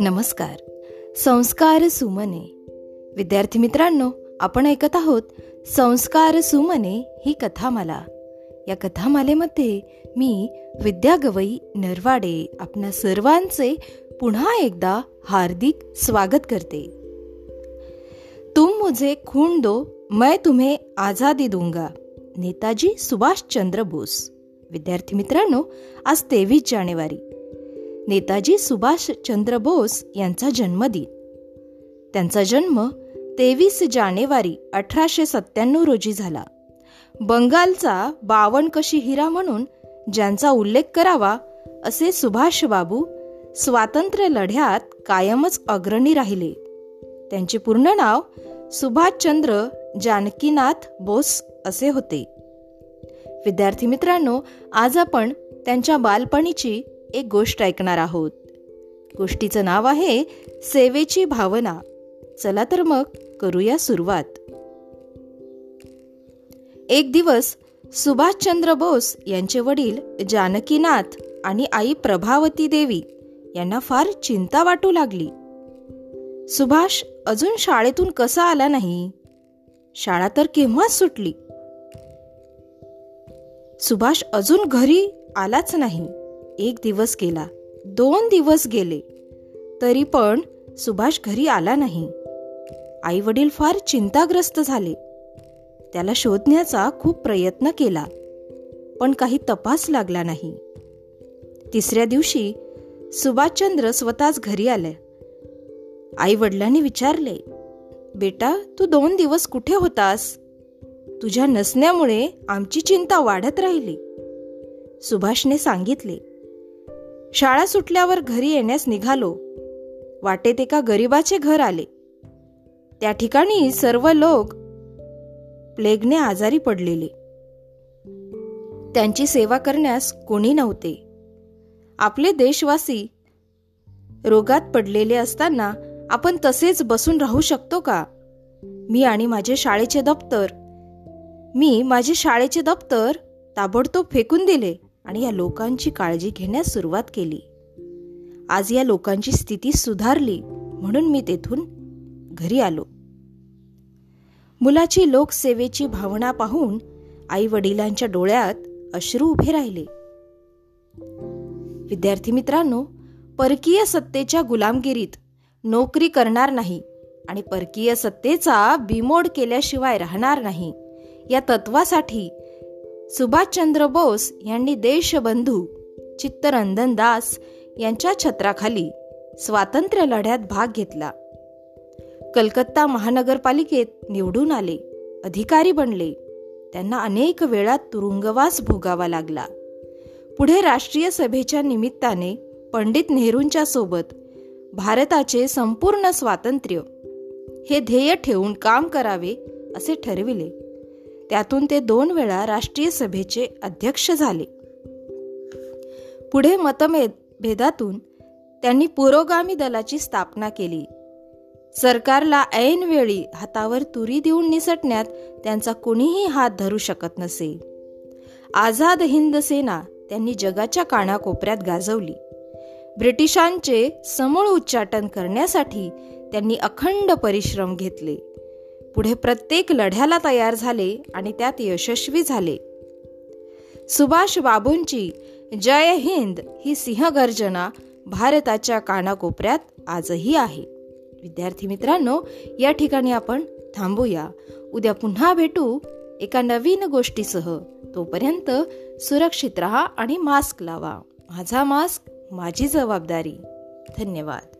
नमस्कार. संस्कार सुमने. विद्यार्थी मित्रांनो आपण ऐकत आहोत संस्कार सुमने ही कथामाला. या कथामालेमध्ये मी विद्या गवई नरवाडे आपल्या सर्वांचे पुन्हा एकदा हार्दिक स्वागत करते. तुम मुझे खून दो मैं तुम्हें आझादी दूंगा नेताजी सुभाषचंद्र बोस. विद्यार्थी मित्रांनो आज तेवीस जानेवारी. नेताजी सुभाषचंद्र बोस यांचा जन्मदिन. त्यांचा जन्म तेवीस जानेवारी अठराशे सत्त्याण्णव रोजी झाला. बंगालचा बावनकशी हिरा म्हणून ज्यांचा उल्लेख करावा असे सुभाषबाबू स्वातंत्र्य लढ्यात कायमच अग्रणी राहिले. त्यांचे पूर्ण नाव सुभाषचंद्र जानकीनाथ बोस असे होते. विद्यार्थी मित्रांनो आज आपण त्यांच्या बालपणीची एक गोष्ट ऐकणार आहोत. गोष्टीचं नाव आहे सेवेची भावना. चला तर मग करूया सुरुवात. एक दिवस सुभाषचंद्र बोस यांचे वडील जानकीनाथ आणि आई प्रभावती देवी यांना फार चिंता वाटू लागली. सुभाष अजून शाळेतून कसा आला नाही? शाळा तर केव्हाच सुटली. सुभाष अजून घरी आलाच नाही. एक दिवस गेला. दोन दिवस गेले. तरी पण सुभाष घरी आला नाही. आई वडील फार चिंताग्रस्त झाले. त्याला शोधण्याचा खूप प्रयत्न केला. पण काही तपास लागला नाही. तिसऱ्या दिवशी सुभाषचंद्र स्वतःच घरी आले. आई वडिलांनी विचारले बेटा तू दोन दिवस कुठे होतास? तुझ्या नसण्यामुळे आमची चिंता वाढत राहिली. सुभाषने सांगितले शाळा सुटल्यावर घरी येण्यास निघालो. वाटेत एका गरिबाचे घर आले. त्या ठिकाणी सर्व लोक प्लेगने आजारी पडलेले. त्यांची सेवा करण्यास कोणी नव्हते. आपले देशवासी रोगात पडलेले असताना आपण तसेच बसून राहू शकतो का? मी आणि माझे शाळेचे दप्तर मी माझे शाळेचे दप्तर ताबडतोब फेकून दिले आणि या लोकांची काळजी घेण्यास सुरुवात केली. आज या लोकांची स्थिती सुधारली म्हणून मी तेथून घरी आलो. मुलाची लोकसेवेची भावना पाहून आई वडिलांच्या डोळ्यात अश्रू उभे राहिले. विद्यार्थी मित्रांनो परकीय सत्तेच्या गुलामगिरीत नोकरी करणार नाही आणि परकीय सत्तेचा बिमोड केल्याशिवाय राहणार नाही. या तत्वासाठी सुभाषचंद्र बोस यांनी देशबंधू चित्तरंजन दास यांच्या छत्राखाली स्वातंत्र्य लढ्यात भाग घेतला. कलकत्ता महानगरपालिकेत निवडून आले अधिकारी बनले. त्यांना अनेक वेळा तुरुंगवास भोगावा लागला. पुढे राष्ट्रीय सभेच्या निमित्ताने पंडित नेहरूंच्या सोबत भारताचे संपूर्ण स्वातंत्र्य हे ध्येय ठेवून काम करावे असे ठरविले. त्यातून ते दोन वेळा राष्ट्रीय सभेचे अध्यक्ष झाले. पुढे मतभेद भेदातून त्यांनी पुरोगामी दलाची स्थापना केली. सरकारला ऐन वेळी हातावर तुरी देऊन निसटण्यात त्यांचा कोणीही हात धरू शकत नसे. आझाद हिंद सेना त्यांनी जगाच्या कानाकोपऱ्यात गाजवली. ब्रिटिशांचे समूळ उच्चाटन करण्यासाठी त्यांनी अखंड परिश्रम घेतले. पुढे प्रत्येक लढ्याला तयार झाले आणि त्यात यशस्वी झाले. सुभाष बाबूंची जय हिंद ही सिंहगर्जना भारताच्या कानाकोपऱ्यात आजही आहे. विद्यार्थी मित्रांनो या ठिकाणी आपण थांबूया. उद्या पुन्हा भेटू एका नवीन गोष्टीसह. तोपर्यंत सुरक्षित रहा आणि मास्क लावा. माझा मास्क माझी जबाबदारी. धन्यवाद.